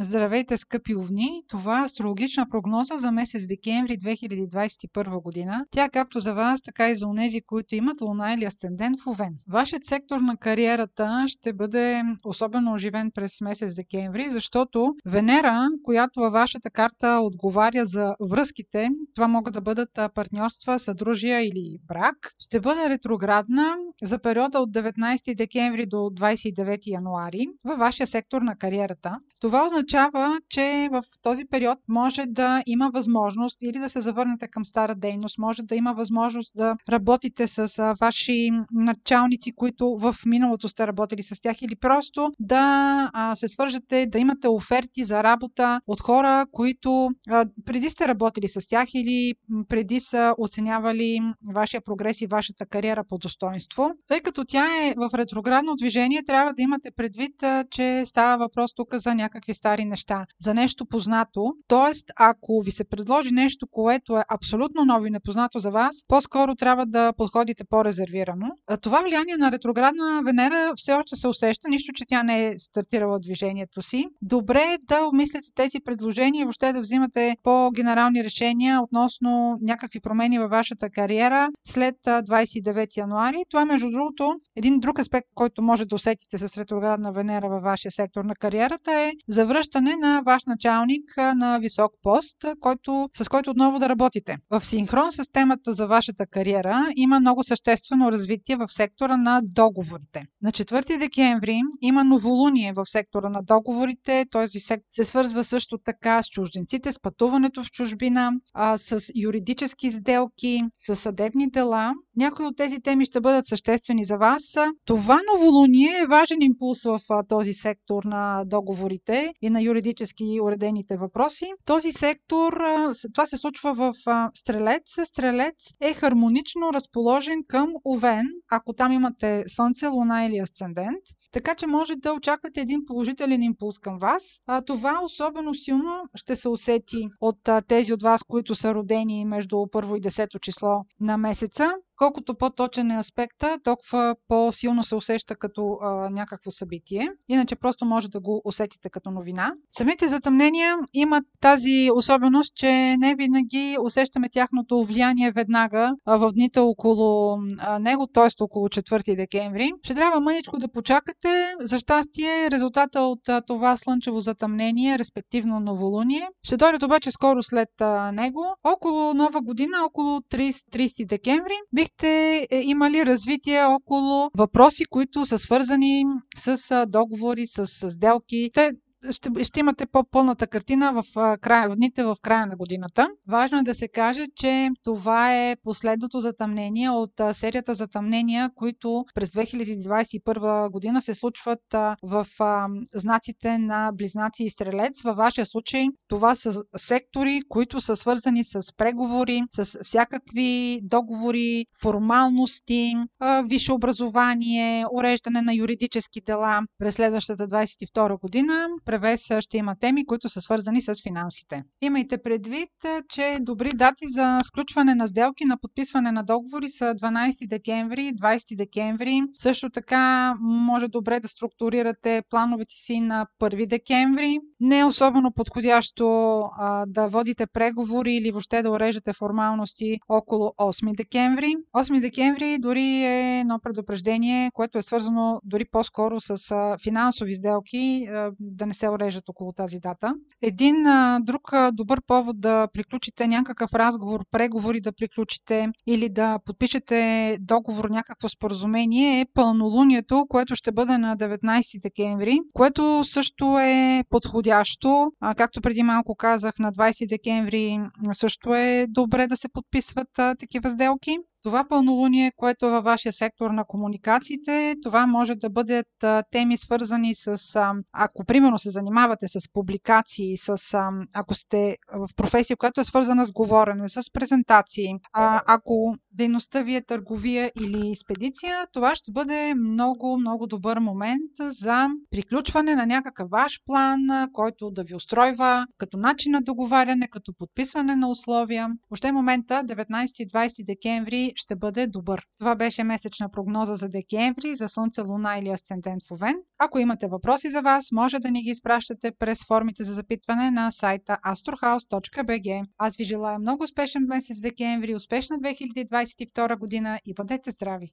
Здравейте, скъпи овни! Това е астрологична прогноза за месец декември 2021 година. Тя е както за вас, така и за онези, които имат луна или асцендент в Овен. Вашият сектор на кариерата ще бъде особено оживен през месец декември, защото Венера, която във вашата карта отговаря за връзките, това могат да бъдат партньорства, съдружия или брак, ще бъде ретроградна за периода от 19 декември до 29 януари във вашия сектор на кариерата. Това означава, че в този период може да има възможност или да се завърнете към стара дейност, може да има възможност да работите с ваши началници, които в миналото сте работили с тях или просто да се свържете, да имате оферти за работа от хора, които преди сте работили с тях или преди са оценявали вашия прогрес и вашата кариера по достоинство. Тъй като тя е в ретроградно движение, трябва да имате предвид, че става въпрос тук за някакви стари неща, за нещо познато. Тоест, ако ви се предложи нещо, което е абсолютно ново и непознато за вас, по-скоро трябва да подходите по-резервирано. Това влияние на ретроградна Венера все още се усеща, нищо, че тя не е стартирала движението си. Добре е да обмислите тези предложения и въобще да взимате по-генерални решения относно някакви промени във вашата кариера след 29 януари. Това, между другото, един друг аспект, който може да усетите с ретроградна Венера във вашия сектор на кариерата е завръщане на ваш началник на висок пост, който, с който отново да работите. В синхрон с темата за вашата кариера има много съществено развитие в сектора на договорите. На 4 декември има новолуние в сектора на договорите. Този сектор се свързва също така с чужденците, с пътуването в чужбина, а, с юридически сделки, с съдебни дела. Някои от тези теми ще бъдат съществени за вас. Това новолуние е важен импулс в този сектор на договорите и на юридически уредените въпроси. Този сектор, това се случва в Стрелец. Стрелец е хармонично разположен към Овен, ако там имате Слънце, Луна или Асцендент. Така че може да очаквате един положителен импулс към вас. А, това особено силно ще се усети от тези от вас, които са родени между първо и 10 число на месеца. Колкото по-точен е аспекта, толкова по-силно се усеща като а, някакво събитие. Иначе просто може да го усетите като новина. Самите затъмнения имат тази особеност, че не винаги усещаме тяхното влияние веднага а, в дните около а, него, т.е. около 4 декември. Ще трябва мъничко да почакате. За щастие, резултата от а, това слънчево затъмнение, респективно новолуние, ще дойдат обаче скоро след а, него. Около нова година, около 30, 30 декември, бихте е, имали развитие около въпроси, които са свързани с договори, с сделки. Те ще, ще имате по-пълната картина в, края, в дните в края на годината. Важно е да се каже, че това е последното затъмнение от серията затъмнения, които през 2021 година се случват в знаците на Близнаци и Стрелец. Във вашия случай това са сектори, които са свързани с преговори, с всякакви договори, формалности, висше образование, уреждане на юридически дела през следващата 22 година превес ще има теми, които са свързани с финансите. Имайте предвид, че добри дати за сключване на сделки, на подписване на договори са 12 декември, 20 декември. Също така може добре да структурирате плановете си на 1 декември. Не е особено подходящо а, да водите преговори или въобще да уреждате формалности около 8 декември. 8 декември дори е едно предупреждение, което е свързано дори по-скоро с финансови сделки, да не се уреждат около тази дата. Един а, друг а, добър повод да приключите някакъв разговор, преговори да приключите или да подпишете договор, някакво споразумение е пълнолунието, което ще бъде на 19 декември, което също е подходящо. А, както преди малко казах, на 20 декември също е добре да се подписват а, такива сделки това пълнолуние, което е във вашия сектор на комуникациите, това може да бъдат теми свързани с, ако примерно се занимавате с публикации, с, ако сте в професия, която е свързана с говорене, с презентации, ако дейността ви е търговия или експедиция, това ще бъде много, много добър момент за приключване на някакъв ваш план, който да ви устройва като начин на договаряне, като подписване на условия. Въобще момента 19-20 декември ще бъде добър. Това беше месечна прогноза за декември за Слънце, Луна или Асцендент в Овен. Ако имате въпроси за вас, може да ни ги изпращате през формите за запитване на сайта astrohouse.bg. Аз ви желая много успешен месец декември, успешна 2022 година и бъдете здрави!